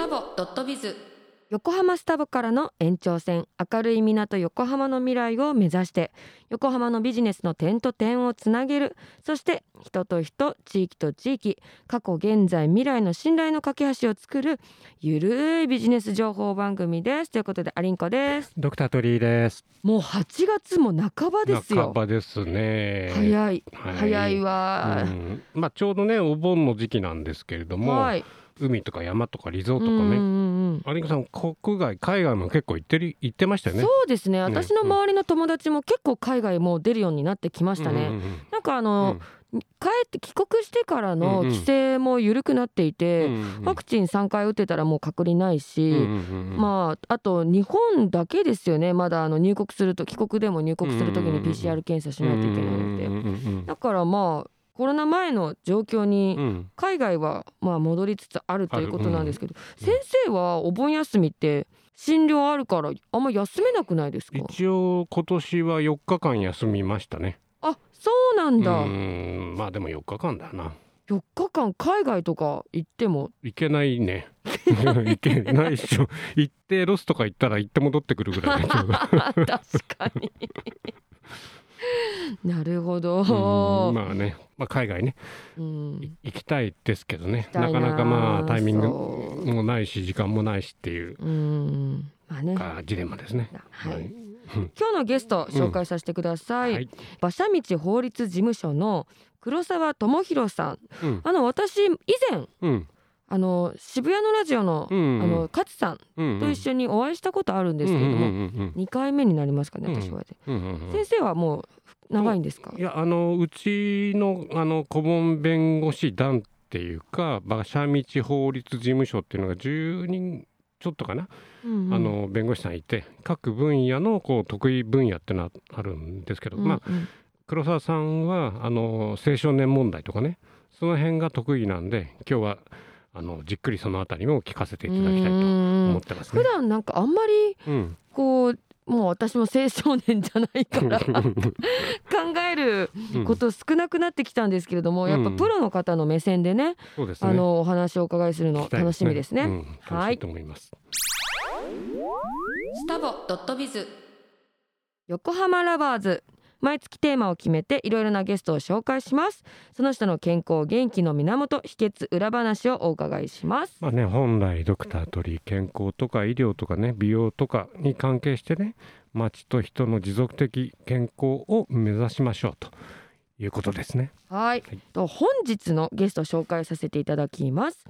タボドットビズ。横浜スタバからの延長線明るい港横浜の未来を目指して横浜のビジネスの点と点をつなげる。そして人と人地域と地域過去現在未来の信頼の架け橋を作るゆるいビジネス情報番組です。ということでアリンコです。ドクタートリーです。もう8月も半ばですよ。半ばですね。早い、はい。早いわ、うん。まあちょうどねお盆の時期なんですけれども、はい海とか山とかリゾートとかね。アリンコさん国外海外も結構行ってる行ってましたよね。そうですね。ね私の周りの友達も結構海外もう出るようになってきましたね、うんうんなんかあうん。の、帰って帰国してからの規制も緩くなっていて、うんうんワクチン3回打ってたらもう隔離ないし、うんうんうんまああと日本だけですよね。まだあの入国すると帰国でも入国するときに PCR 検査しないといけないので、うんうんうん。だからまあコロナ前の状況に海外はまあ戻りつつあるということなんですけど、うん。先生はお盆休みって診療あるからあんま休めなくないですか？一応今年は4日間休みましたね。あそうなんだ、うん。まあでも4日間だな。4日間海外とか行っても？行けないね。行けないっしょ。行ってロスとか行ったら行って戻ってくるぐらい 確かに なるほど、うんまあね、まあ、海外ね。うん。い行きたいですけどね。なかなかまあタイミングもないし時間もないしっていううん。まあね。かジレンマですね。はい。はい。今日のゲスト紹介させてください、はい。馬車道法律事務所の黒沢智弘さん。うん。あの私以前うんあの渋谷のラジオの,、うんあの勝さんうんと一緒にお会いしたことあるんですけれども、うんうん2回目になりますかねうん私は先生はもう長いんですか？いやあのうちのあの顧問弁護士団っていうか馬車道法律事務所っていうのが10人ちょっとかな、うんうん。あの弁護士さんいて各分野のこう得意分野ってのはあるんですけど、まあうん。うん黒沢さんはあの青少年問題とかねその辺が得意なんで今日はあのじっくりそのあたりも聞かせていただきたいと思ってますね普。段なんかあんまりうん、こうもう私も青少年じゃないから 考えるうんこと少なくなってきたんですけれども、やっぱうんプロの方の目線でね、そうですね。あのお話をお伺いするの楽しみですね。うん、はい楽しいと思います。スタボドットビズ横浜ラバーズ毎月テーマを決めていろいろなゲストを紹介します。その人の健康元気の源秘訣裏話をお伺いします。まあね、本来ドクタートリー健康とか医療とかね美容とかに関係してね町と人の持続的健康を目指しましょうと。いうことですね。はい。はい。と本日のゲストを紹介させていただきます。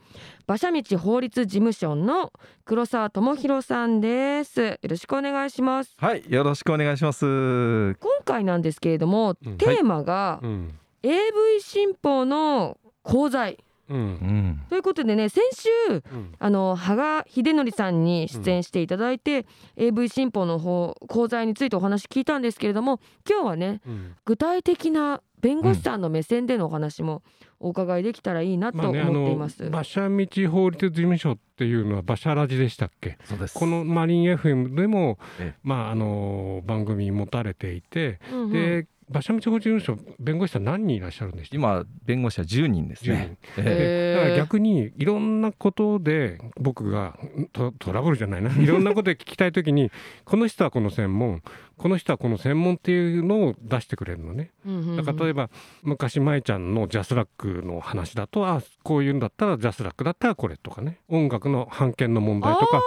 馬車道法律事務所の黒沢智弘さんです。よろしくお願いします。はい、よろしくお願いします。今回なんですけれども、うん。テーマが、うん、AV 新法の功罪。うん。う、ん、ということでね先週うん、あの羽賀秀則さんに出演していただいて、AV 新法の方講座についてお話聞いたんですけれども今日はねうん。具体的な弁護士さんの目線でのお話もお伺いできたらいいなと思っています。馬車道法律事務所っていうのは馬車ラジでしたっけ？そうです。このマリン FM でもええ、まああの番組持たれていて、うんうん。で馬車道法律事務所弁護士さん何人いらっしゃるんでし今弁護士は10人ですね。えへーだから逆にいろんなことで僕がトトラブルじゃないな。いろんなことで聞きたい時にこの人はこの専門この人はこの専門っていうのを出してくれるのね。うんうんうん。だから例えば昔舞ちゃんの JASRACの話だとあこういうんだったら JASRAC だったらこれとかね。音楽の版権の問題とか。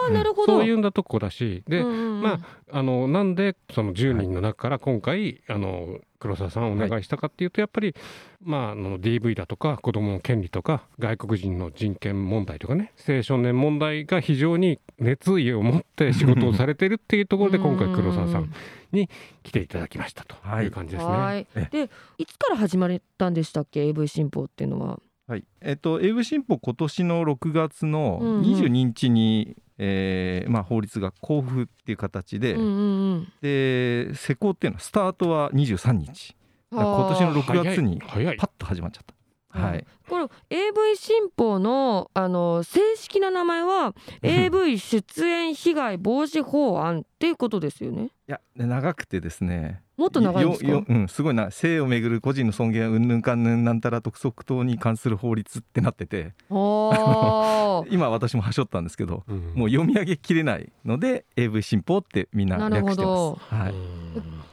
そういうんだとこうだし。で、うんうんうん。まああのなんでその10人の中から今回、あの黒沢さんをお願いしたかっていうと、やっぱり、まあ、あの DV だとか子どもの権利とか外国人の人権問題とかね青少年問題が非常に熱意を持って仕事をされてるっていうところで 今回黒沢さんに来ていただきましたという感じですね。はい。えでいつから始まったんでしたっけ？AV 新法っていうのは。はい、えっと AV 新法今年の6月のうんうん。22日に、えーまあ法律が交付っていう形で、うんうんうんで施行っていうのはスタートは23日。今年の6月にパッと始まっちゃった。うんはい。この AV 新法のあの正式な名前は AV 出演被害防止法案っていうことですよね。いやで長くてですね。もっと長いんですか？よようん、すごいな。性をめぐる個人の尊厳うんぬんかんぬんなんたら督促等に関する法律ってなってて。今私もはしょったんですけどうん。もう読み上げきれないので AV 新報ってみんな略してなるほます。はい、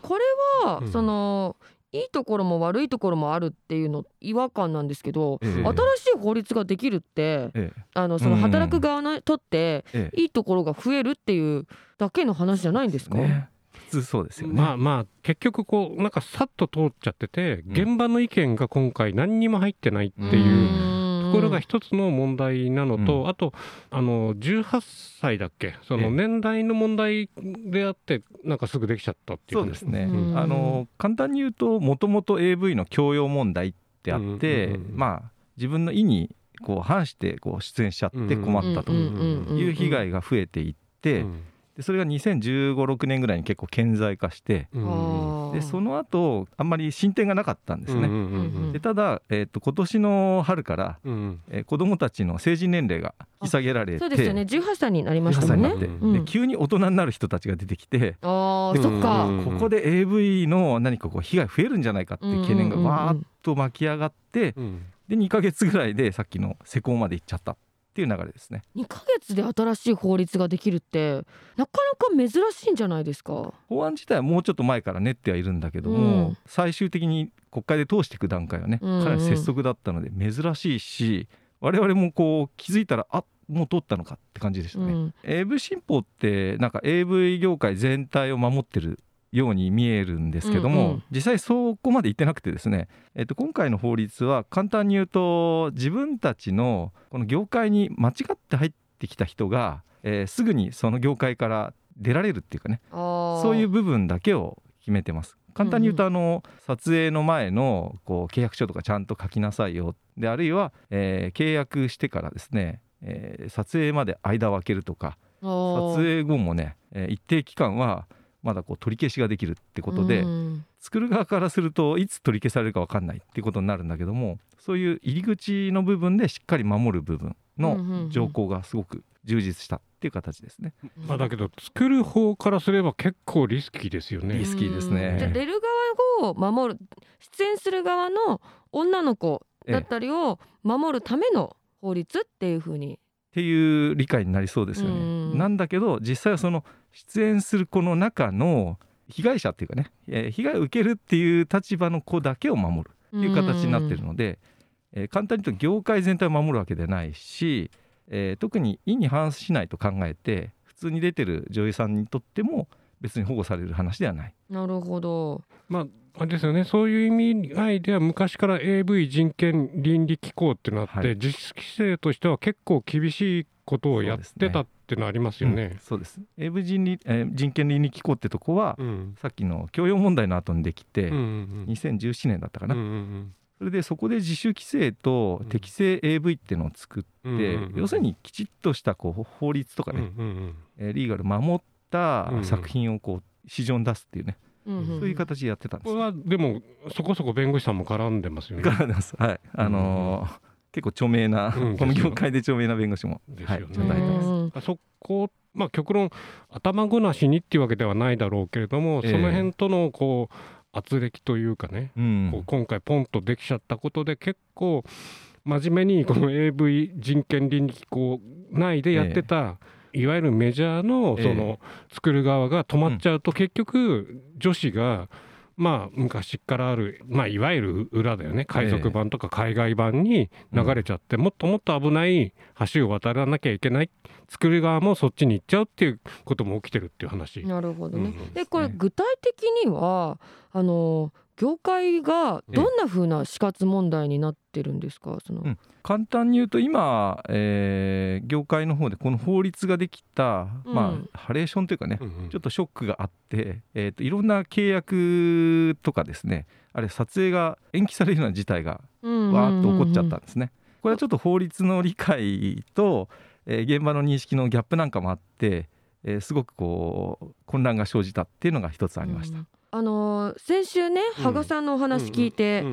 これは、うん。そのいいところも悪いところもあるっていうの違和感なんですけど、ええ。新しい法律ができるってええ。あのその働く側にとってええ。いいところが増えるっていうだけの話じゃないんですか、ね。普通そうですよね。まあまあ結局こうなんかさっと通っちゃっててうん。現場の意見が今回何にも入ってないっていうところが一つの問題なのと、うん。あとあの18歳だっけ？そええ。の年代の問題であってなんかすぐできちゃったっていう。そうですね、うん。あの簡単に言うともともと AV の強要問題ってあって、まあ自分の意にこう反してこう出演しちゃって困ったという被害が増えていって、うんでそれが2015、6年ぐらいに結構顕在化してうん。でその後あんまり進展がなかったんですね。うんうんうんでただ、えー、と今年の春から、うんえー子どもたちの成人年齢が引き下げられてそうですよね。18歳になりました18もんね。うん急に大人になる人たちが出てきて、あそっか、うんここで AV の何かこう被害増えるんじゃないかっていう懸念がうんうん。うんうんわーっと巻き上がってうん。で2ヶ月ぐらいでさっきの施行まで行っちゃったっていう流れですね。2ヶ月で新しい法律ができるってなかなか珍しいんじゃないですか？法案自体はもうちょっと前から練ってはいるんだけども、うん。最終的に国会で通していく段階はねうんうん。かなり拙速だったので珍しいし我々もこう気づいたらあもう通ったのかって感じでしたね。うん。AV 新法ってなんか AV 業界全体を守ってるように見えるんですけども、うんうん。実際そこまで言ってなくてですね、えっと、今回の法律は簡単に言うと自分たちのこの業界に間違って入ってきた人が、えーすぐにその業界から出られるっていうかねそういう部分だけを決めてます。簡単に言うとあの撮影の前のこう契約書とかちゃんと書きなさいよであるいは、えー契約してからですね、えー撮影まで間を空けるとか撮影後もね、えー一定期間はまだこう取り消しができるってことで、うん。作る側からするといつ取り消されるか分かんないっていうことになるんだけどもそういう入り口の部分でしっかり守る部分の条項がすごく充実したっていう形ですね。まあだけど作る方からすれば結構リスキーですよね。リスキーですね。うんじゃあ出る側を守る出演する側の女の子だったりを守るための法律っていうふうにっていう理解になりそうですよね。うんなんだけど実際はその出演する子の中の被害者っていうかね、えー被害を受けるっていう立場の子だけを守るっていう形になってるので、えー簡単に言うと業界全体を守るわけではないし、えー特に意に反しないと考えて普通に出てる女優さんにとっても別に保護される話ではない。なるほどまああれですよね。そういう意味合いでは昔から AV 人権倫理機構ってなって、はい。実施規制としては結構厳しいことをやってたっていうのありますようん。ね。そうです。AV 人理、えー人権倫理機構ってとこは、うん。さっきの教養問題の後にできて、うんうん2017年だったかな、うんうんそれでそこで自主規制と適正 AV っていうのを作って、うんうんうん要するにきちっとしたこう法律とかね、うんうん。えーリーガル守ったうん。作品をこう市場に出すっていうね、うんうん。そういう形でやってたんです。これはでもそこそこ弁護士さんも絡んでますよね。からです。はい。あのー結構著名な、うん。この業界で著名な弁護士も、はいですよね。ちゃんと入ってます。そこまあ極論頭ごなしにっていうわけではないだろうけれども、ええ。その辺とのこう圧力というかね、うん。こう今回ポンとできちゃったことで結構真面目にこの AV 人権倫理機構内でやってた、いわゆるメジャーのええ。その作る側が止まっちゃうと結局女子がまあ昔からある、まあ、いわゆる裏だよね。海賊版とか海外版に流れちゃって、もっともっと危ない橋を渡らなきゃいけない作る側もそっちに行っちゃうっていうことも起きてるっていう話。なるほどね。うん。でこれ具体的にはあの業界がどんな風な死活問題になってるんですか？その。うん。簡単に言うと今、えー業界の方でこの法律ができた、うん。まあ、ハレーションというかね、うんうん。ちょっとショックがあって、えー、といろんな契約とかですねあれ撮影が延期されるような事態がうん。わーっと起こっちゃったんですね。これはちょっと法律の理解と、えー現場の認識のギャップなんかもあって、えーすごくこう混乱が生じたっていうのが一つありました。うんあの先週ねうん。羽賀さんのお話聞いて、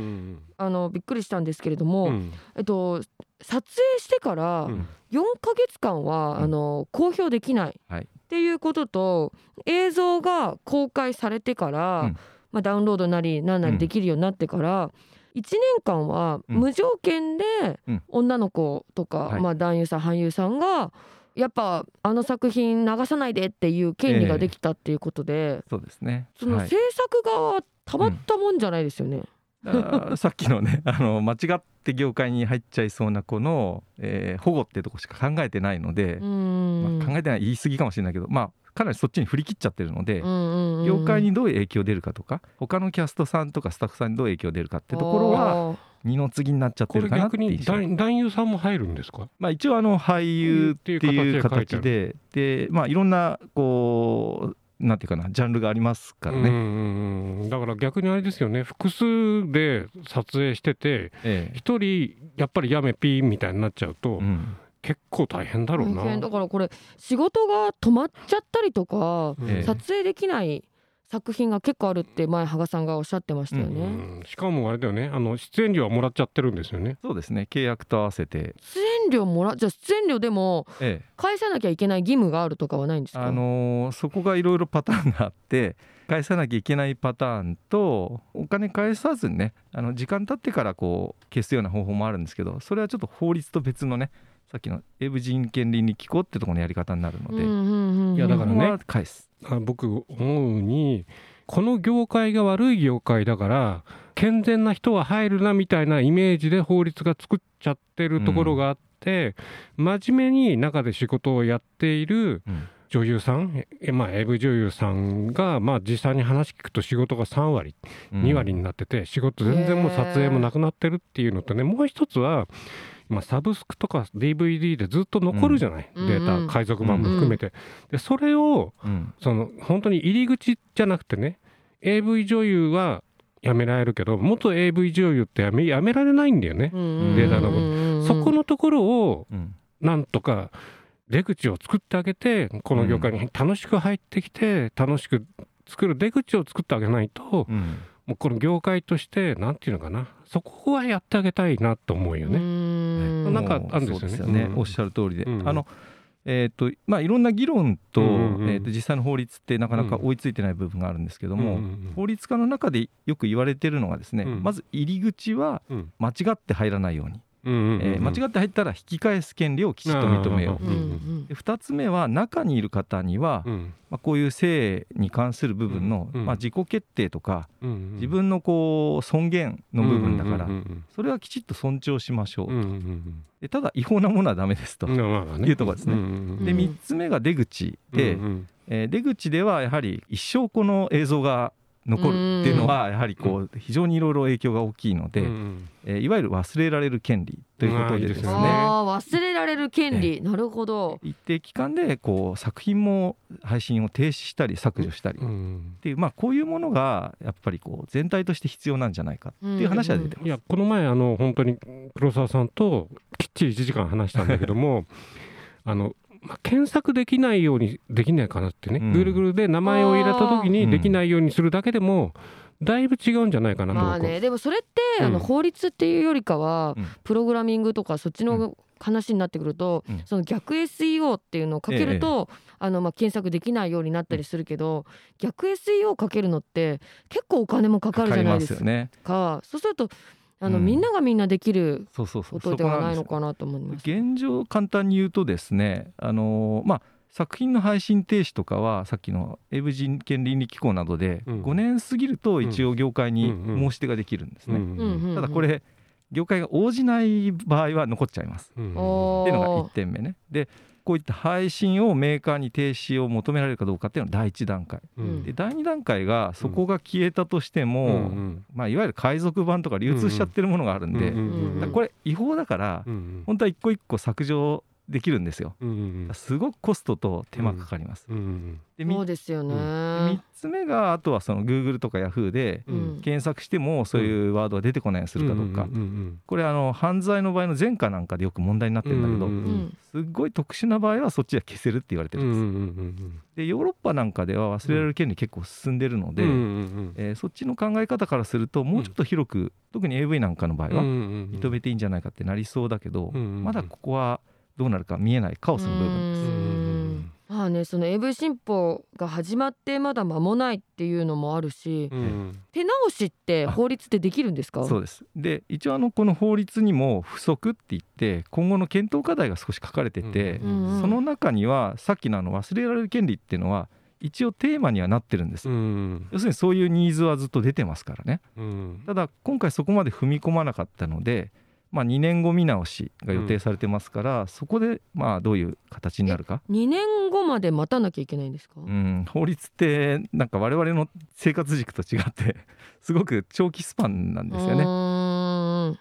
あのびっくりしたんですけれども、うん。えっと撮影してからうん。4ヶ月間は、うん。あの公表できない、はい。っていうことと映像が公開されてから、うん。まあ、ダウンロードなりなんなりできるようになってから、1年間はうん。無条件でうん。女の子とか、はい。まあ、男優さん俳優さんがやっぱあの作品流さないでっていう権利ができたっていうことで、そうですね。そのはい。制作側はたまったもんじゃないですよね。あーさっきのね あの間違って業界に入っちゃいそうな子の、えー保護っていうところしか考えてないのでう、ん。まあ、考えてない言い過ぎかもしれないけどまあかなりそっちに振り切っちゃってるので、うんうんうん業界にどういう影響出るかとか他のキャストさんとかスタッフさんにどう影響出るかってところは二の次になっちゃっこてるかなっれ逆にていう。男男優さんも入るんですか？まあ、一応あの俳優っていう形形でで、まあ、いろんなこうなんていうかなジャンルがありますからね。うんうんうんだから逆にあれですよね。複数で撮影しててええ。一人やっぱりやめピーみたいになっちゃうと、うん。結構大変だろうな。大変。だからこれ仕事が止まっちゃったりとか、え。撮影できない作品が結構あるって前羽賀さんがおっしゃってましたよね。うんしかもあれだよねあの出演料はもらっちゃってるんですよね。そうですね契約と合わせて、出演料もらじゃあ出演料でもえ返さなきゃいけない義務があるとかはないんですえ、か？あのーそこがいろいろパターンがあって返さなきゃいけないパターンとお金返さずにねあの時間経ってからこう消すような方法もあるんですけどそれはちょっと法律と別のねさっきの英武人権倫理機構ってところのやり方になるので、うんうんうんうんいやだからね返す。あ僕思うにこの業界が悪い業界だから健全な人は入るなみたいなイメージで法律が作っちゃってるところがあって、真面目に中で仕事をやっているうん。女優さん、えまあ、AV 女優さんが、まあ、実際に話聞くと仕事が3割、2割になってて仕事全然もう撮影もなくなってるっていうのとねもう一つは、まあ、サブスクとか DVD でずっと残るじゃない、うん。データ、うんうん。海賊版も含めて。でそれをうん。その本当に入り口じゃなくてね AV 女優はやめられるけど元 AV 女優ってやめやめられないんだよね。うんうんうんデータのこと。うんうんうんそこのところをうん。なんとか出口を作ってあげてこの業界に楽しく入ってきて楽しく作る出口を作ってあげないとうんもうこの業界としてなんていうのかな。そこはやってあげたいなと思うようね。ん。なんかあるんですよね。ね。うん。おっしゃる通りで、うん。あのえーとまあ、いろんな議論と,、うんうんうん。えー、と実際の法律ってなかなか追いついてない部分があるんですけども、うんうん。法律家の中でよく言われてるのがですね、うん。まず入り口はうん。間違って入らないように、間違って入ったら引き返す権利をきちっと認めよう。うんうんで2つ目は中にいる方には、うん。まあ、こういう性に関する部分の、うんまあ、自己決定とかうんうん。自分のこう尊厳の部分だから、うんうんそれはきちっと尊重しましょう、うんうんうんでただ違法なものはダメですと、うん。まあまあね。いうところですね。んんうんでうん。3つ目が出口で、うんうん。えー出口ではやはり一生この映像が残るっていうのはやはりこう非常にいろいろ影響が大きいので、うん。えーいわゆる忘れられる権利ということでですね。まあいいですよね。ああ忘れられる権利、なるほど。一定期間でこう作品も配信を停止したり削除したりっうんていう、まあ、こういうものがやっぱりこう全体として必要なんじゃないかっていう話は出てます。いやこの前あの本当に黒沢さんときっちり1時間話したんだけども あの、まあ、検索できないようにできないかなってね、うん。Google で名前を入れた時にできないようにするだけでもだいぶ違うんじゃないかなとまあね。でもそれって、あうん。の法律っていうよりかは、うん。プログラミングとかそっちの話になってくると、うん。その逆 SEO っていうのをかけると、あのまあ検索できないようになったりするけど、逆 SEO かけるのって結構お金もかかるじゃないですか。か。そうするとあの、うん。みんながみんなできる。ことではないのかなと思います。現状簡単に言うとですねあのーまあ作品の配信停止とかはさっきの英武人権倫理機構などでうん。5年過ぎると一応業界に申し出ができるんですね、ただこれ業界が応じない場合は残っちゃいます。うん。おっていうのがー1点目ね。でこういった配信をメーカーに停止を求められるかどうかっていうのが第1段階。うん。で第2段階がそこが消えたとしても、うんうんまあ、いわゆる海賊版とか流通しちゃってるものがあるんで、これ違法だからうんうん本当は一個一個削除できるんですよ。うんうんすごくコストと手間かかります。うん。うんでみそうですよね。3つ目があとはその Google とか Yahoo でうん。検索してもそういうワードが出てこないようにするかどうか、んんこれあの犯罪の場合の前科なんかでよく問題になってるんだけど、うんうんすっごい特殊な場合はそっちは消せるって言われてうんうんるんうんです。うん。でヨーロッパなんかでは忘れられる権利結構進んでるので、うんうんえーそっちの考え方からするともうちょっと広く、特に AV なんかの場合は認認めていいんじゃないかってなりそうだけど、うんうんうん。まだここはどうなるか見えないカオスの部分。です。まああねその AV 新法が始まってまだ間もないっていうのもあるし、うん。手直しって法律ってできるんですか？そうです。で一応あのこの法律にも不足って言って今後の検討課題が少し書かれてて、うんうんその中にはさっきのあの忘れられる権利っていうのは一応テーマにはなってるんです、うん。要するにそういうニーズはずっと出てますからね。うん。ただ今回そこまで踏み込まなかったので、まあ、2年後見直しが予定されてますから、そこでまあどういう形になるか、2年後まで待たなきゃいけないんですか、うん、法律ってなんか我々の生活軸と違って すごく長期スパンなんですよね。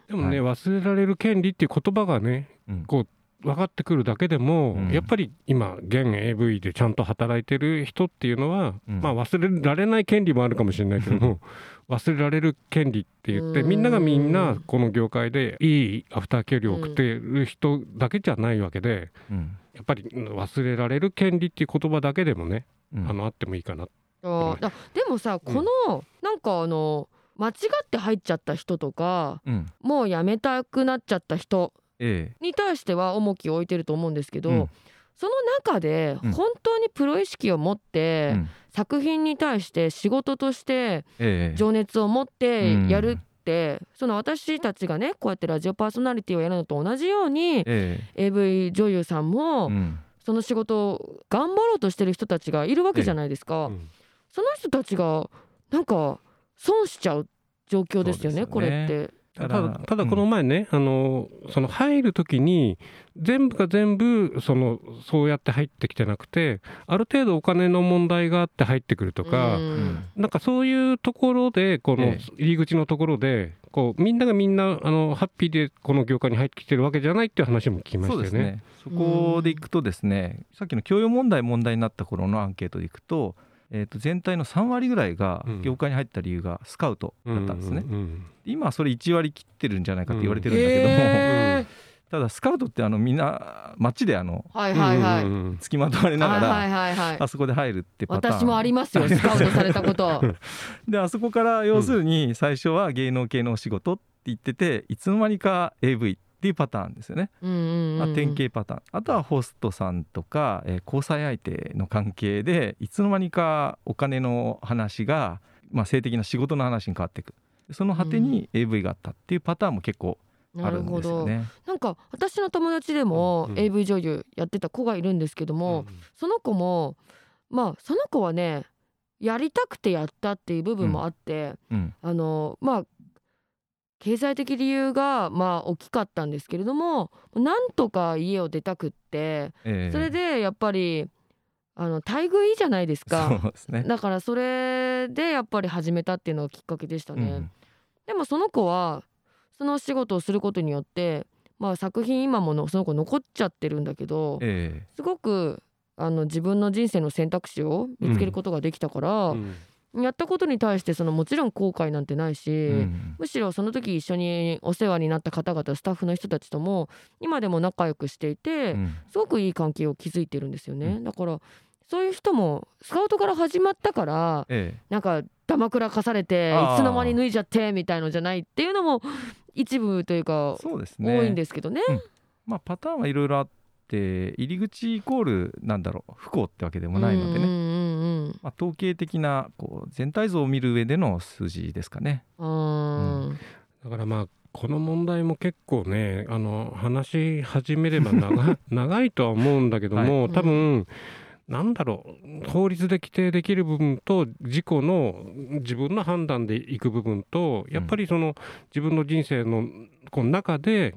でもね、忘れられる権利っていう言葉がねうん。こう分かってくるだけでも、うん。やっぱり今現 AV でちゃんと働いてる人っていうのは、うん。まあ忘れられない権利もあるかもしれないけども 忘れられる権利って言ってうん。みんながみんなこの業界でいいアフターケアリーを送ってる人だけじゃないわけでうん。やっぱり忘れられる権利っていう言葉だけでもね、うん。あのあってもいいかな。あーだでもさこの、なんかあの間違って入っちゃった人とかうん。もうやめたくなっちゃった人えに対しては重きを置いてると思うんですけど、うん。その中でうん。本当にプロ意識を持っえて、うん。作品に対して仕事としてええ。情熱を持ってやるって、その私たちがねこうやってラジオパーソナリティをやるのと同じように、え AV 女優さんえもうん。その仕事を頑張ろうとしてる人たちがいるわけじゃないですか、うんその人たちがなんか損しちゃう状況ですよねそうですよね。これって。ただただこの前ね、あのその入る時に全部が全部そのそうやって入ってきてなくてある程度お金の問題があって入ってくるとか、うん。なんかそういうところでこのえ入り口のところでこうみんながみんなあのハッピーでこの業界に入ってきてるわけじゃないっていう話も聞きまそうしたよね。ですね。そこでいくとですね、さっきの教養問題問題になった頃のアンケートでいくと,、えー、と全体の3割ぐらいがうん。業界に入った理由がスカウトだったんですね、うんうん今はそれ1割切ってるんじゃないかって言われてるんだけども、へ ただスカウトってあのみんな街であのーはいうんはいはい。うんうん付きまとわれながら、はいはいはいはい。あそこで入るってパターン。私もありますよスカウトされたこと。であそこから要するに最初は芸能系のお仕事って言ってていつの間にか AV っていうパターンですよね、うんうんうん。まあ、典型パターン。あとはホストさんとか、えー交際相手の関係でいつの間にかお金の話が、まあ、性的な仕事の話に変わっていく。その果てに AV があったっていうパターンも結構あなるん。ですよね。なんか私の友達でもうん AV 女優やってた子がいるんですけども、その子もまあその子はねやりたくてやったっていう部分もあって、うん。あのまあ経済的理由がまあ大きかったんですけれどもなんとか家を出たくってえーそれでやっぱりあの待遇いいじゃないですか。そうですね。だからそれでやっぱり始めたっていうのがきっかけでしたね。うんでもその子はその仕事をすることによって、まあ、作品今ものその子残っちゃってるんだけどえすごくあの自分の人生の選択肢を見つけることができたから、うんやったことに対してそのもちろん後悔なんてないし、ーうん。むしろその時一緒にお世話になった方々スタッフの人たちとも今でも仲良くしていて、うん。すごくいい関係を築いてるんですよね、うだからそういう人もスカウトから始まったからええ。なんかダマくらかされていつの間に脱いじゃってみたいのじゃないっていうのも一部というかね。多いんですけどね。まあ、パターンはいろいろあって入り口イコールなんだろう不幸ってわけでもないのでね、うんうんまあ、統計的なこう全体像を見る上での数字ですかね。うんうん。だからまあこの問題も結構ねあの話し始めれば長 長いとは思うんだけども、はい。多分、なんだろう法律で規定できる部分と自己の自分の判断でいく部分とやっぱりその自分の人生のこの中で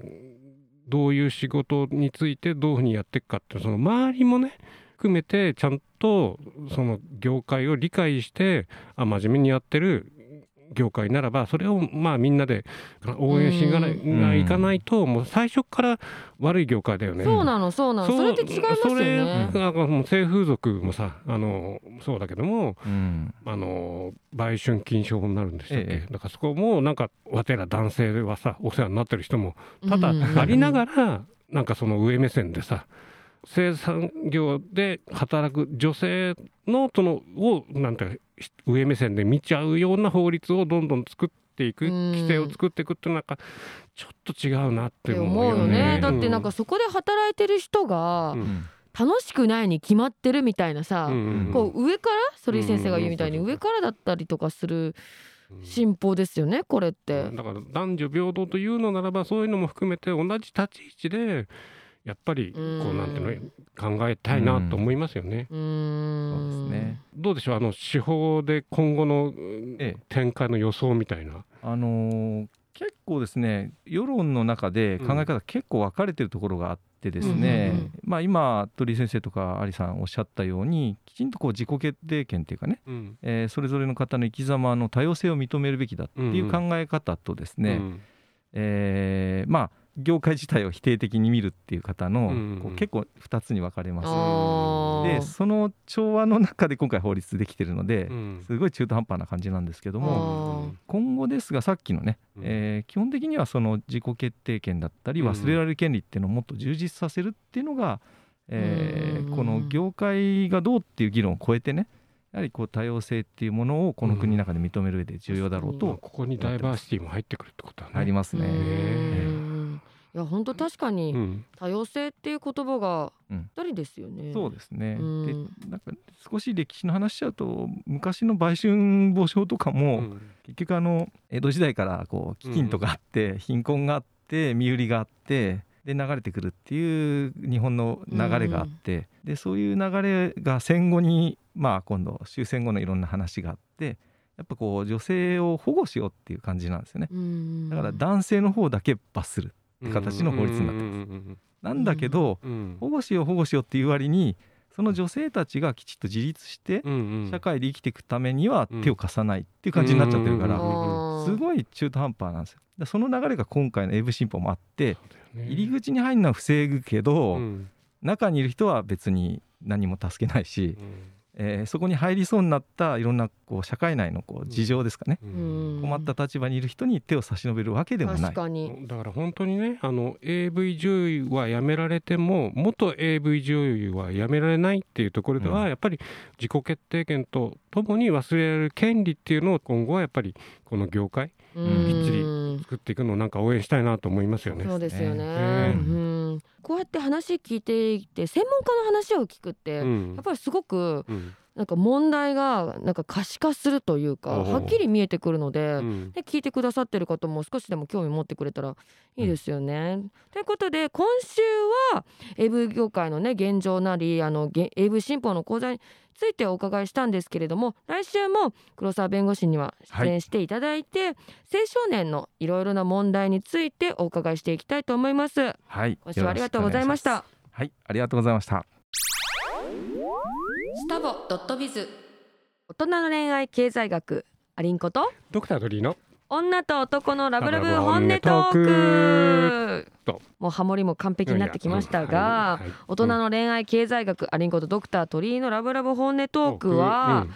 どういう仕事についてどういうふうにやっていくかってその周りもね含めてちゃんとその業界を理解してあ真面目にやってる業界ならばそれをまあみんなで応援しがないうんがいかないともう最初から悪い業界だよね。そうなのそうなの。それって違いますよそれね。なんかもう性風俗もさあのそうだけどもうん。あの売春禁止法になるんでしたっけ、ええ。だからそこもなんかわてら男性はさお世話になってる人もただありながらなんかその上目線でさ生産業で働く女性のそのをなんていうか上目線で見ちゃうような法律をどんどん作っていくうん。規制を作っていくってなんかちょっと違うなって思うよ思うよね。ね。だってなんかそこで働いてる人が楽しくないに決まってるみたいなさ、うんこう上から反井先生が言うみたいに上からだったりとかするうん進歩ですよねこれって。だから男女平等というのならばそういうのも含めて同じ立ち位置でやっぱりこうん。うなんていうの考えたいなと思いますよね。そうですね。どうでしょうあの手法で今後のええ。展開の予想みたいな。あのー結構ですね世論の中で考え方結構分かれてるところがあってですね、うんうんうん。まあ、今鳥居先生とか有さんおっしゃったようにきちんとこう自己決定権っていうかね、うん。えーそれぞれの方の生き様の多様性を認めるべきだっていう考え方とですね、うん。えーまあ業界自体を否定的に見るっていう方の、うんこう結構2つに分かれます。あー。でその調和の中で今回法律できてるので、うん。すごい中途半端な感じなんですけども、あ今後ですがさっきのね、うん。えー基本的にはその自己決定権だったりうん。忘れられる権利っていうのをもっと充実させるっていうのが、えーうん。この業界がどうっていう議論を超えてねやはりこう多様性っていうものをこの国の中で認める上で重要だろうまあとここにダイバーシティも入ってくるってことはね。う入りますね。いや本当確かにうん。多様性っていう言葉がうん。ぴったりですよね。そうですね、うん。でなんか少し歴史の話しちゃうと昔の売春防止法とかも、うん。結局あの江戸時代からこう飢饉とかあって、貧困があって身売りがあってで流れてくるっていう日本の流れがあって、でそういう流れが戦後にまあ今度終戦後のいろんな話があってやっぱこう女性を保護しようっていう感じなんですよね。うん。だから男性の方だけ罰するって形の法律になってます。なんだけど、うん。保護しよう保護しようっていう割にその女性たちがきちっと自立して社会で生きていくためには手を貸さないっていう感じになっちゃってるから、すごい中途半端なんですよ。でその流れが今回の AV 新法もあって入り口に入るのは防ぐけど、うん。中にいる人は別に何も助けないし、うんえーそこに入りそうになったいろんなこう社会内のこう事情ですかね、うん困った立場にいる人に手を差し伸べるわけでもない確。かに。だから本当にねあの AV 女優はやめられても元 AV 女優はやめられないっていうところでは、うんやっぱり自己決定権とともに忘れられる権利っていうのを今後はやっぱりこの業界うんきっちり作っていくのをなんか応援したいなと思いますよね。そうですよね。ねうんこうやって話聞いていて専門家の話を聞くって、うん。やっぱりすごくうんなんか問題がなんか可視化するというかはっきり見えてくるので、うんで聞いてくださってる方も少しでも興味持ってくれたらいいですよね。ということで今週は AV 業界のね現状なりあのげ AV 新法の講座についてお伺いしたんですけれども来週も黒沢弁護士には出演していただいて、青少年のいろいろな問題についてお伺いしていきたいと思います。はい、今週はありがとうございました。はい、ありがとうございました。スタボドットビズ。大人の恋愛経済学アリンコとドクタードリーの女と男のラブラブ本音トー本ク。と。もうハモリも完璧になってきましたが、はい大人の恋愛経済学アリンコとドクター鳥居のラブラブ本音トークは、うん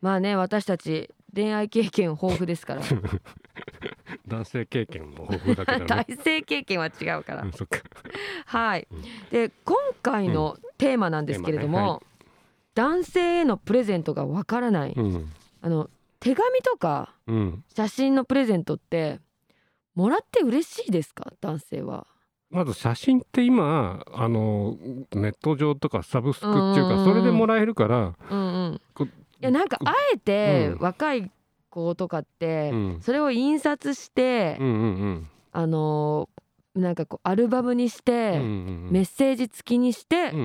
まあね私たち恋愛経験豊富ですから。男性経験も豊富だけど大ね。性経験は違うから。うんそっか。はい。うん。で今回のテーマなんですけれども、男性へのプレゼントがわからない、うん。あの手紙とかうん。写真のプレゼントってもらって嬉しいですか？男性は。まず写真って今あのネット上とかサブスクっていうかそれでもらえるから、うんうん。こいやなんかあえてうん。若い子とかって、うん。それを印刷して、うんうんうん。あのーなんかこうアルバムにして、うんうんメッセージ付きにして、うんうんう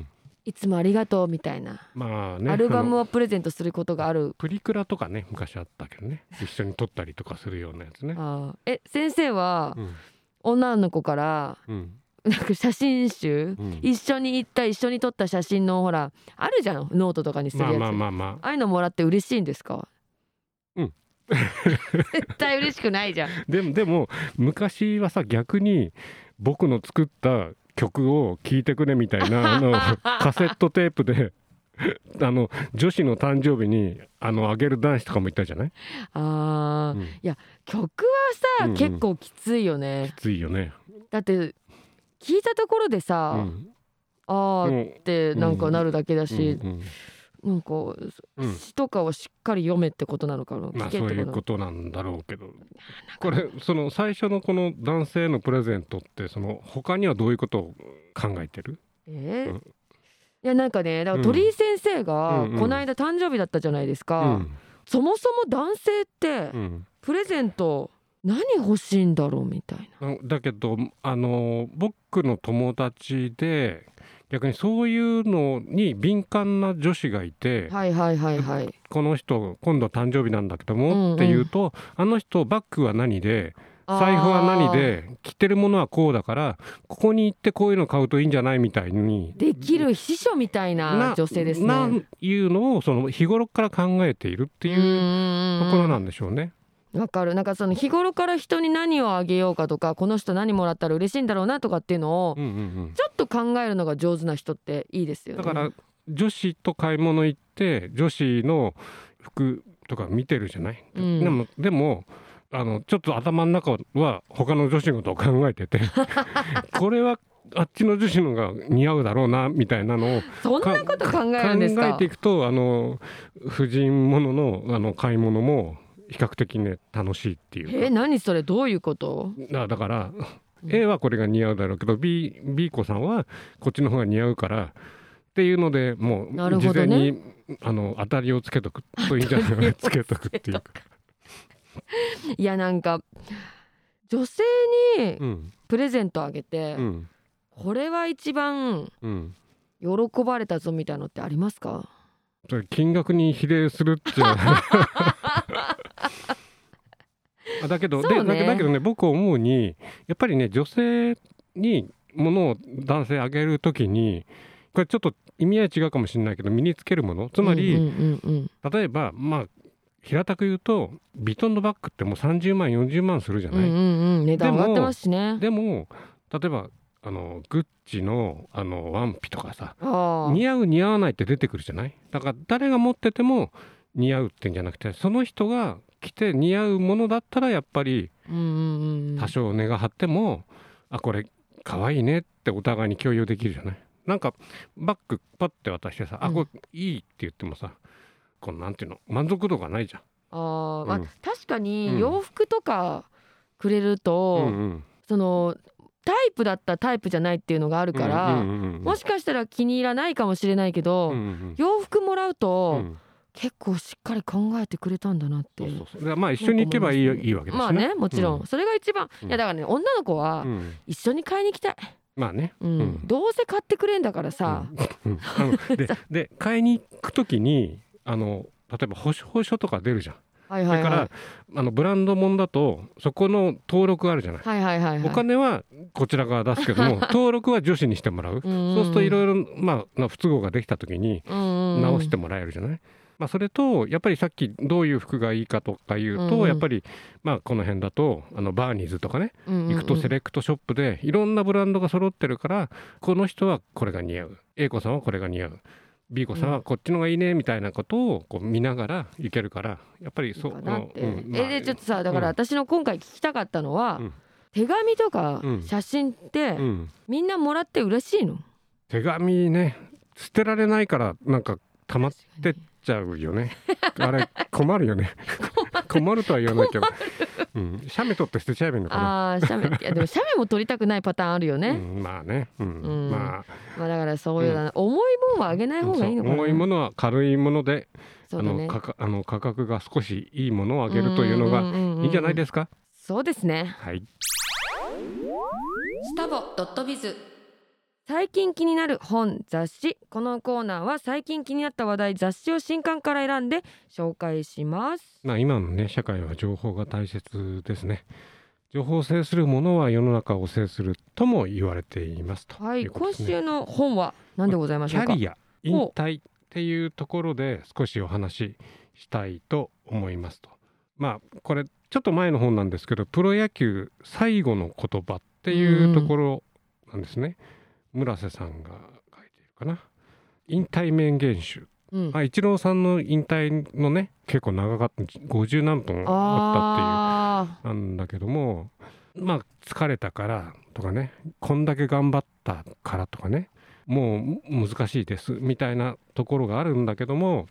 んいつもありがとうみたいな、まあねアルバムをプレゼントすることがある。プリクラとかね昔あったけどね一緒に撮ったりとかするようなやつね。あー。え先生はうん。女の子からうん。なんか写真集、うん。一緒に行った一緒に撮った写真のほらあるじゃん？ノートとかにするやつ、まあまあまあまあ。ああいうのもらって嬉しいんですか？うん。絶対嬉しくないじゃん。でもでも昔はさ逆に僕の作った曲を聴いてくれみたいな あのカセットテープで あの女子の誕生日にあのあげる男子とかもいたじゃない、あーうん。曲はさ、うんうん。結構きついよね。きついよね。だって聞いたところでうさ、ん。あーもうってなんかなるだけだし、うんなんかうん。詩とかをしっかり読めってことなのかな、まあそういうことなんだろうけど。これその最初のこの男性へのプレゼントってその他にはどういうことを考えてる、え？ーうん。いやなんかねだからうん。鳥居先生がうんうん。この間誕生日だったじゃないですうか、ん。そもそも男性ってうん。プレゼント何欲しいんだろう？みたいな。なだけどあの僕の友達で逆にそういうのに敏感な女子がいて、はいはいはいはい。この人今度誕生日なんだけどもって言うと、あの人バッグは何で財布は何で着てるものはこうだからここに行ってこういうの買うといいんじゃないみたいにできる秘書みたいな女性ですね。ないうのをその日頃から考えているっていうところなんでしょうね。わかる。なんかその日頃から人に何をあげようかとかこの人何もらったら嬉しいんだろうなとかっていうのをちょっと考えるのが上手な人っていいですよね。だから女子と買い物行って女子の服とか見てるじゃない、うん。でもでもあのちょっと頭の中は他の女子のことを考えてて これはあっちの女子のが似合うだろうなみたいなのを そんなこと考えるんですか？考えていくとあの婦人物のあの買い物も比較的ね楽しいっていうか。え何それ？どういうこと？だだからうん。A はこれが似合うだろうけど B, B 子さんはこっちの方が似合うからっていうのでもう事前にあの当たりをつけとくといいんじゃない？つけとくっていうか、いやなんか女性にうん。プレゼントあげて、うん。これは一番うん、喜ばれたぞみたいのってありますか？それ金額に比例するっていうのはあ だけど、ね。でだけだけどね僕思うにやっぱりね女性に物を男性あげるときにこれちょっと意味合い違うかもしれないけど身につけるもの。つまり、例えばまあ平たく言うとビトンのバッグってもう30万40万するじゃない、うんうんうん。値段上がってますしね。でも例えばあのグッチのあのワンピとかさ似合う似合わないって出てくるじゃない？だから誰が持ってても似合うってんじゃなくてその人が着て似合うものだったらやっぱり多少値が張っても、あこれ可愛いねってお互いに共有できるじゃない？なんかバッグパッて渡してさ、あうん。これいいって言ってもさこのなんていうの満足度がないじゃん。あー、まあうん。確かうん。に洋服とかくれると、うんうんそのタイプだったタイプじゃないっていうのがあるから、もしかしたら気に入らないかもしれないけど、うんうん洋服もらううと、ん結構しっかり考えてくれたんだなってそうそうそう。でまあ一緒に行けばいい,、いいわけですまあねもちろん、うん。それが一番、うん。いやだからね女の子はうん。一緒に買いに行きたい、まあね、うん。うん。どうせ買ってくれんだからさ、うん。で で買いに行く時にあの例えば保証書とか出るじゃん、はいはいはい。それからあのブランド物だとそこの登録あるじゃない、はいはいはいはい。お金はこちら側出すけども 登録は女子にしてもらう、そうするといろいろまあ不都合ができた時に直してもらえるじゃない、まあ、それとやっぱりさっきどういう服がいいかとかいうと、うんうんやっぱりまあこの辺だとあのバーニーズとかねうんうんうん行くとセレクトショップでいろんなブランドが揃ってるからこの人はこれが似合う。A 子さんはこれが似合う。B 子さんはこっちのがいいねみたいなことをこう見ながらいけるからやっぱりそうかなって、うんまあえでちょっとさだからうん。私の今回聞きたかったのは、うん。手紙とかうん。写真って、うん。みんなもらって嬉しいの？手紙ね捨てられないからなんか溜まってっちゃうよね。あれ困るよね。困る。とは言わないけど、うん、写メ取って捨てちゃえばいいのかな。あー写メいやでも写メも撮りたくないパターンあるよね、うん、まあね、うん。うん。まあ。まあだからそういうの、重いもんはあげない方がいいのかな。重いものは軽いものであの価格あの価格が少しいいものをあげるというのがいいんじゃないですすか？そうですね。はい。スタボドットビズ最近気になる本雑誌このコーナーは最近気になった話題雑誌を新刊から選んで紹介しますまあ今のね社会は情報が大切ですね。情報を制するものは世の中を制するとも言われていますとはい今。週の本は何でございましょうか？キャリア引退っていうところで少しお話ししたいと思いますと。まあこれちょっと前の本なんですけどプロ野球最後の言葉っていうところなんですね。村瀬さんが書いているかな。引退名言集。うん。あイチローさんの引退のね結構長かった50何分あったっていう。あなんだけどもまあ疲れたからとかねこんだけ頑張ったからとかねもう難しいですみたいなところがあるんだけども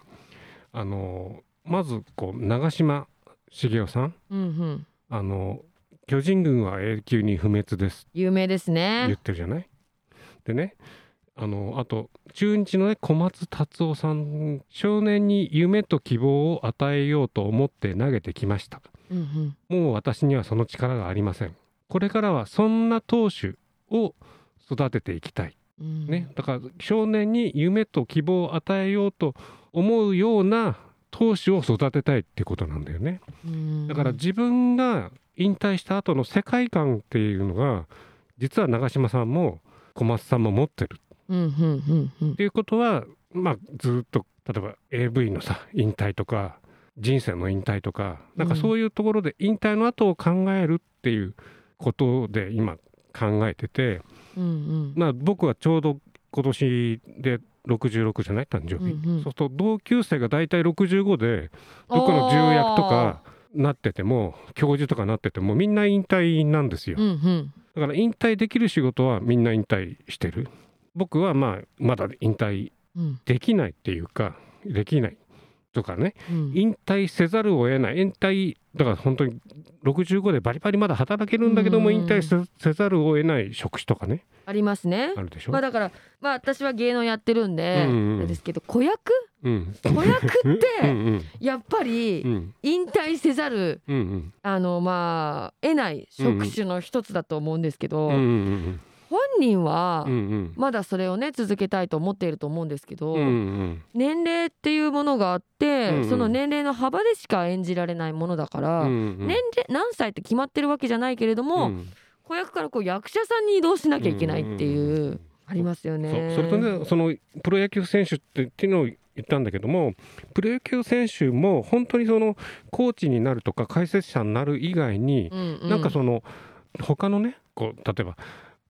あのまずこう長嶋茂雄さん。ーうんうん。あの巨人軍は永久に不滅です。有名です言っねてるじゃない？でねあのあと中日のね小松達夫さん少年に夢と希望を与えようと思って投げてきました。うん。もう私にはその力がありません。これからはそんな投手を育てていきたい。うん。ね、だから少年に夢と希望を与えようと思うような投手を育てたいってことなんだよね。うん。だから自分が引退した後の世界観っていうのが実は長嶋さんも小松さんも持ってる。っていうことはまあずっと例えば AV のさ引退とか人生の引退とかなんかそういうところで引退の後を考えるっていうことで今考えてて、うんうん。まあ、僕はちょうど今年で66じゃない？誕生日、うんうん。そうすると同級生が大体65でどこの重役とかなってても教授とかなっててもみんな引退なんですよ。うんうん。だから引退できる仕事はみんな引退してる。僕はまあまだ引退うん。できないっていうかできないとかね。うん。引退せざるを得ない。引退だから本当に65でバリバリまだ働けるんだけどもうん。引退せせざるを得ない職種とかね。ありますね。あるでしょ、まあだからまあ私は芸能やってるんでうんうんですけど子役うん。子役っうんてうんやっぱりうん。引退せざるうんうん。あのまあ得ない職種の一つだと思うんですけど、本人はまだそれをね続けたいと思っていると思うんですけど、年齢っていうものがあって、その年齢の幅でしか演じられないものだから、年齢何歳って決まってるわけじゃないけれども、うん。子役からこう役者さんに移動しなきゃいけないっていう、ありますよね。それとねそのプロ野球選手ってっていうのを言ったんだけどもプロ野球選手も本当にそのコーチになるとか解説者になる以外に、うんうん、なんかその他のねこう例えば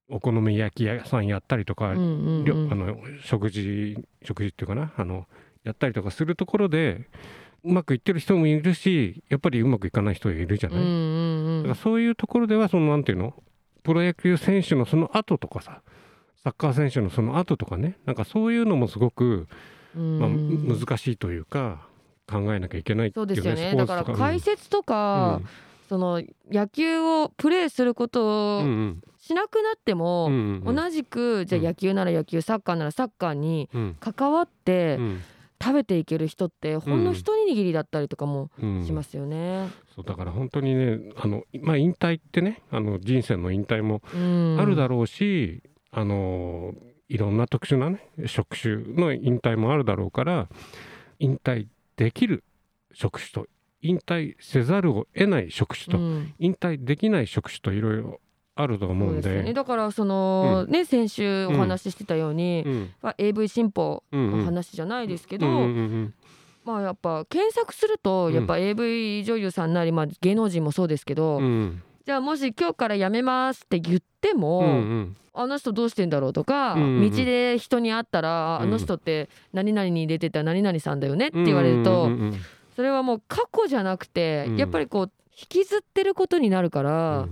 お好み焼き屋さんやったりとか、うんうんうん。あの食事食事っていうかなあのやったりとかするところでうまくいってる人もいるしやっぱりうまくいかない人がいるじゃない？うんうんだからそういうところではそのなんていうの？プロ野球選手のその後とかさサッカー選手のその後とかねなんかそういうのもすごく、うんまあ、難しいというか考えなきゃいけないっていううそですよね。だから解説とか、その野球をプレーすることうんうをん。しなくなっても、うんうんうん。同じくじゃあうん。野球なら野球サッカーならサッカーにうん。関わってうん。食べていける人ってほんの一握りだったりとかもうん。しますよね。そうだから本当にねあの、まあ、引退ってねあの人生の引退もうん。あるだろうし、あのいろんな特殊なね職種の引退もあるだろうから引退できる職種と引退せざるを得ない職種と、うん。引退できない職種といろいろあると思そううんで。すよね。で。だからその、ね先週お話ししてたように、うん。まあ AV 新法うんうんの話じゃないですけど、うんうんうんまあやっぱ検索するとうんやっぱ AV 女優さんなり、まあ、芸能人もそうですけど、うんうんじゃあもし今日から辞めますって言っても、うんうん。あの人どうしてんだろうとか、うんうん道で人に会ったら、うん。あの人って何々に出てた何々さんだよねって言われると、うんうんうんそれはもう過去じゃなくて、うん。やっぱりこう引きずってることになるから、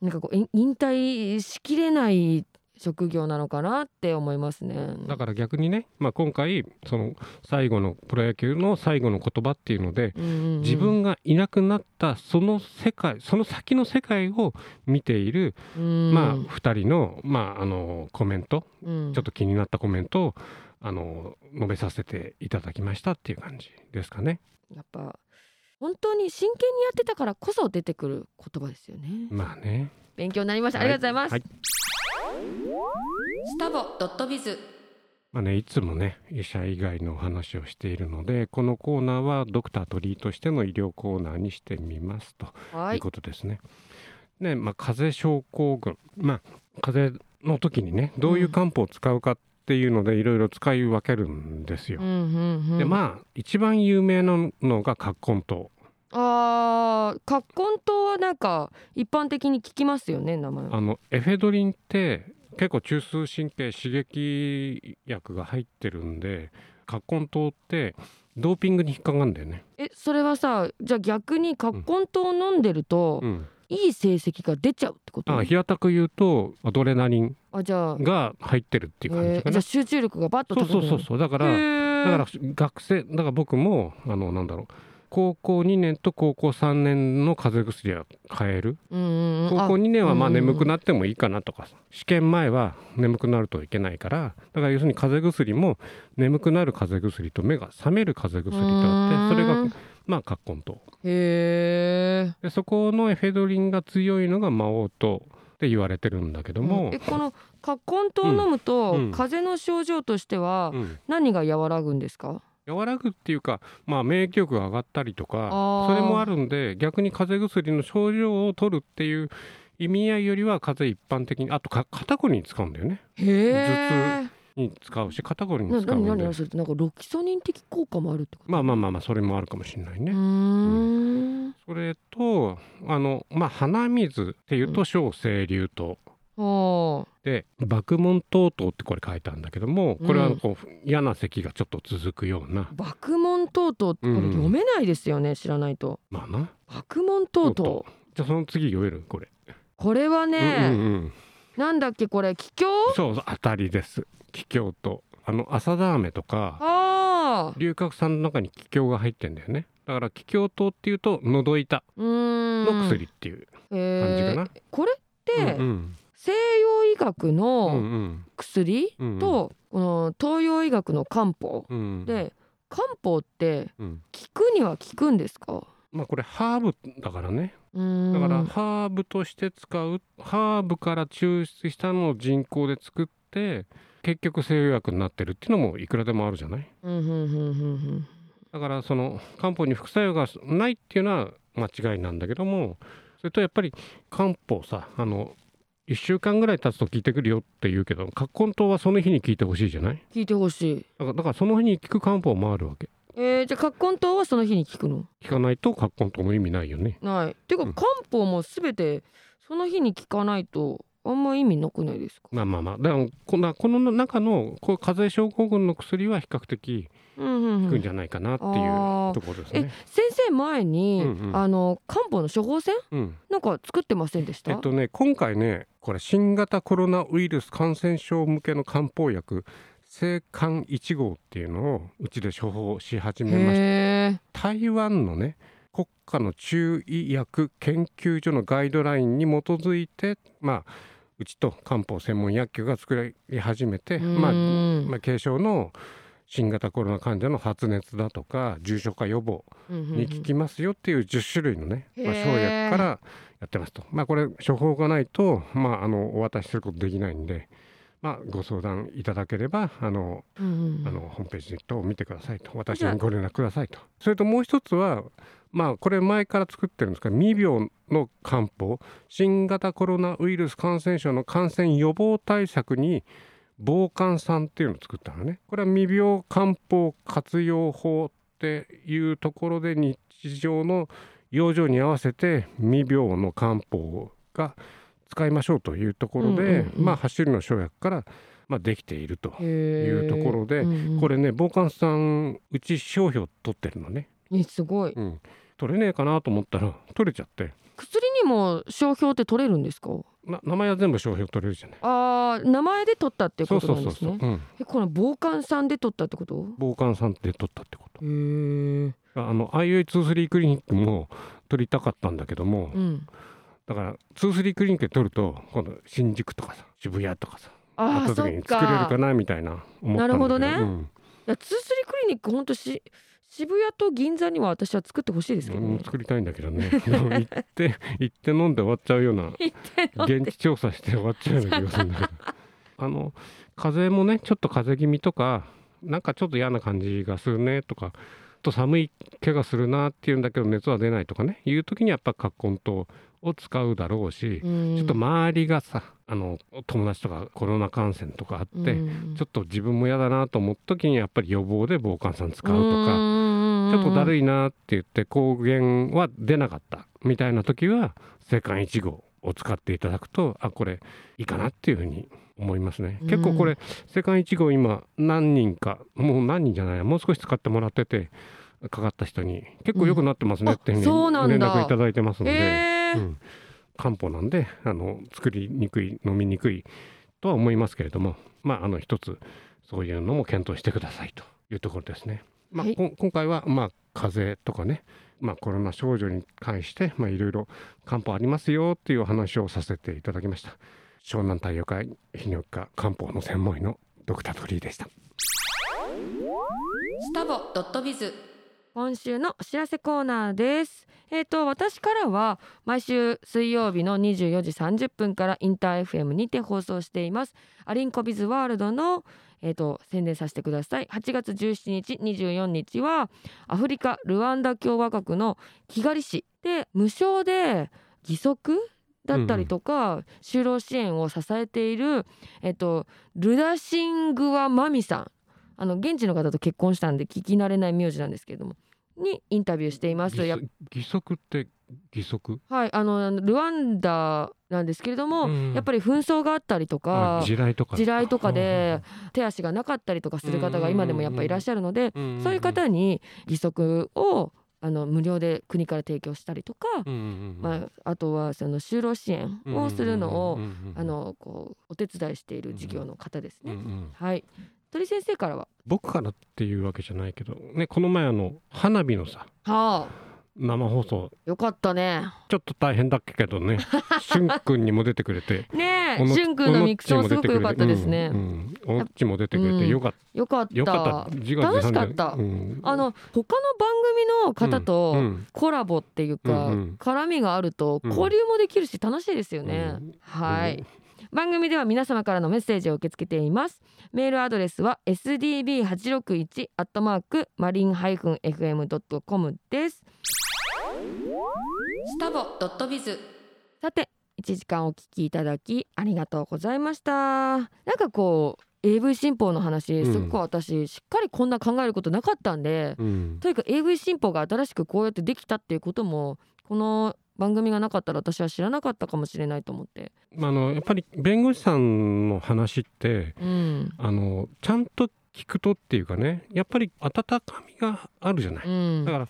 なんかこうい引退しきれない職業なのかなって思いますね。だから逆にね、まあ、今回その最後のプロ野球の最後の言葉っていうのでうんうんうん自分がいなくなったその世界その先の世界を見ている、うんまあ、2人の,、まあ、あのコメントうんちょっと気になったコメントをあの述べさせていただきましたっていう感じですかね。やっぱ本当に真剣にやってたからこそ出てくる言葉ですよね。まあね勉強になりました。ありがとうございます。はいスタボドットビズ。まあね、いつもね医者以外のお話をしているのでこのコーナーはドクタートリーとしての医療コーナーにしてみますと。はい。いうことですね。ねまあ、風邪症候群。まあ風邪の時にねどういう漢方を使うかっていうのでいろいろ使い分けるんですよ。でまあ一番有名なのが葛根湯ああ、葛根湯はなんか一般的に聞きますよね名前。あのエフェドリンって結構中枢神経刺激薬が入ってるんで葛根湯ってドーピングに引っかかるんだよね。え、それはさ、じゃあ逆に葛根湯を飲んでると、うん、いい成績が出ちゃうってこと？あ平たく言うとアドレナリンが入ってるっていう感じかなえーじゃあ。集中力がバッとそう。そうそうそうだからだから学生だから僕もあのなんだろう高校2年と高校3年の風邪薬は買える？うんうんうん。高校2年はまあうんうんうん。眠くなってもいいかなとかさ。試験前は眠くなるといけないから。だから要するに風邪薬も眠くなる風邪薬と目が覚める風邪薬とあってそれがまあ葛根湯。へえでそこのエフェドリンが強いのが魔王糖って言われてるんだけども。え、この葛根湯を飲むと、うん。うん。風邪の症状としてはうん。何が和らぐんですか、和らぐっていうか、まあ、免疫力が上がったりとかそれもあるんで逆に風邪薬の症状を取るっていう意味合いよりは風邪一般的にあとか肩こりに使うんだよね。へえに使うし肩こりにな使うんでなんかロキソニン的効果もあるってこと？まあまあまあまあそれもあるかもしれないね。うーん。それとあのまあ鼻水っていうと小清流糖はで爆問等々ってこれ書いたんだけどもこれはうんこう嫌な咳がちょっと続くような。あ爆問等々ってこれうん。読めないですよね、知らないと。まあな。爆問等々。じゃあその次読める？これ。これはね、うんうんうん。なんだっけこれ？気境そうそう当たりです。気境と。あの朝ダーメとか龍角散の中に気境が入ってんだよね。だから気境糖っていうと喉痛うーん。の薬っていう感じかえな、ーこれって、うんうんうのん薬と、この東洋医学の漢方。で漢方ってうん。効くには効くんですか？まあこれハーブだからね。だからハーブとして使うハーブから抽出したのを人工で作って結局西洋薬になってるっていうのもいくらでもあるじゃない？だからその漢方に副作用がないっていうのは間違いなんだけどもそれとやっぱり漢方さあの1週間ぐらい経つと効いてくるよって言うけど葛根湯はその日に効いてほしいじゃない？聞いてほしい。だからだからその日に効く漢方もあるわけ。えー、じゃあ葛根湯はその日に効くの？効かないと葛根湯の意味ないよね。ない。てかうん。漢方もすべてその日に効かないとあんま意味なくないですか？まあまあまあ。だからこんなこの中のこう風邪症候群の薬は比較的効くんじゃないかなっていうところですえね。先生前に、うんうん。あの漢方の処方箋？うんなんか作ってませんでした、えっとね今回ねこれ新型コロナウイルス感染症向けの漢方薬青函1号っていうのをうちで処方し始めました台湾のね国家の中医薬研究所のガイドラインに基づいてまあうちと漢方専門薬局が作り始めて、まあ、まあ軽症の新型コロナ患者の発熱だとか重症化予防に効きますよっていう10種類のね、まあ、生薬からやってますと。まあこれ処方がないと、まあ、あのお渡しすることできないんで、まあ、ご相談いただければあのうんあのホームページ等を見てくださいと私にご連絡くださいと。それともう一つはまあこれ前から作ってるんですが未病の漢方新型コロナウイルス感染症の感染予防対策に防寒酸っていうのを作ったのね。これは未病漢方活用法っていうところで日常の養生に合わせて未病の漢方が使いましょうというところで、うんうんうんまあ8種類の生薬から、まあ、できているとへいうところでうんうん。これね防寒酸うち商標取ってるのね、えすごい。うん、取れねえかなと思ったら取れちゃって。薬にも商標って取れるんですか？な名前は全部商標取れるじゃない。あー名前で取ったってことそうそうなんですね。そうそう、うん、えこの防寒さんで取ったってこと？防寒酸で取ったってこと。へえあの IOI23 クリニックも取りたかったんだけどもうん。だから23クリニックで取ると今度新宿とかさ渋谷とかさあっった時に作れるかか。なみたいな思ったんだけど。なるほどね。うん。いやツースリークリニック本当し渋谷と銀座には私は作ってほしいですけどね。うん、作りたいんだけどね。行って行って飲んで終わっちゃうような現地調査して終わっちゃうような気がするんだけど。あの風邪もねちょっと風邪気味とかなんかちょっと嫌な感じがするねとかと寒い気がするなっていうんだけど熱は出ないとかね。いう時にやっぱ葛根湯を使うだろうし、うん。ちょっと周りがさあの友達とかコロナ感染とかあって、うん。ちょっと自分も嫌だなと思った時にやっぱり予防で防寒さん使うとか、うん。ちょっとだるいいなって言って抗原は出なかったみたいな時は青函1号を使っていただくとあこれいいかなっていうふうに思いますね。うん。結構これ青函1号今何人かもう何人じゃないなもう少し使ってもらっててかかった人に結構良くなってますねっていうふううに連絡いただいてますので、えーうん、漢方なんであの作りにくい飲みにくいとは思いますけれどもまああの一つそういうのも検討してくださいというところですね。まあはい。今回はまあ風邪とかね、まあ、コロナ症状に関してまあいろいろ漢方ありますよっていうお話をさせていただきました。湘南太陽会泌尿器科漢方の専門医のドクタートリーでした。スタボドットビズ。今週のお知らせコーナーです。えっ、と私からは毎週水曜日の24時30分からインター FM にて放送しています。アリンコビズワールドのえっ、と宣伝させてください。8月17日24日はアフリカルワンダ共和国のキガリ市で無償で義足だったりとか、就労支援を支えているえっ、とルダシングワマミさん。あの現地の方と結婚したんで聞き慣れない名字なんですけれども。にインタビューしています。義足って義足？はいあのルワンダなんですけれども、うんやっぱり紛争があったりとかあ地雷とか地雷とかで手足がなかったりとかする方が今でもやっぱいらっしゃるので、うんそういう方に義足をあの無料で国から提供したりとか、うんうんうんまあ、あとはその就労支援をするのを、うんうんうんうんあのこうお手伝いしている事業の方ですね。うんうん。はい鳥先生からは？僕からっていうわけじゃないけどねこの前あの花火のさはあ。生放送。よかったね。ちょっと大変だっけどね。しゅんくんにも出てくれて。ねえ、しゅんくんのミクソすごく良かったですね。うんうん。おっちも出てくれうん。てよかった、よかった。よかった。楽しかった。うん。あの他の番組の方うとん。コラボっていうか、うんうん。絡みがあるとうん。交流もできるし楽しいですよね。うん。はい。番組では皆様からのメッセージを受け付けています。メールアドレスは sdb861 アットマークマリンハイフン fm ドットコムです。スタボドットビズさて1時間お聞きいただきありがとうございましたなんかこう AV 新法の話うんすっごい私しっかりこんな考えることなかったんで、うんとにかく AV 新法が新しくこうやってできたっていうこともこの番組がなかったら私は知らなかったかもしれないと思って。まああのやっぱり弁護士さんの話ってうん。あのちゃんと聞くとっていうかねやっぱり温かみがあるじゃない、うん。だから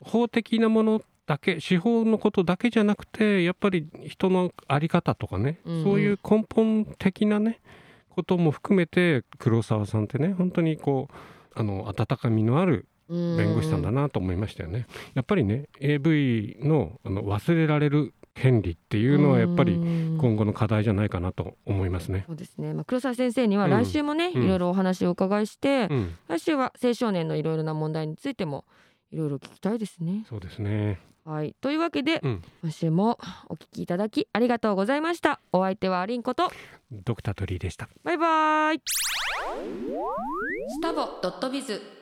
法的なものだけ司法のことだけじゃなくてやっぱり人の在り方とかね、うん。そういう根本的なねことも含めて黒沢さんってね本当にこうあの温かみのある弁護士さんだなと思いましたよね。やっぱりね AV のあの忘れられる権利っていうのはやっぱりうん今後の課題じゃないかなと思いますね。そうですね、まあ、黒沢先生にはうん来週もね、うんいろいろお話をお伺いして、うん、来週は青少年のいろいろな問題についてもいろいろ聞きたいですね。そうですね。はい、というわけで、うん今週もお聞きいただきありがとうございました。お相手はりんことドクタートリーでした。バイバイ。スタボドットビズ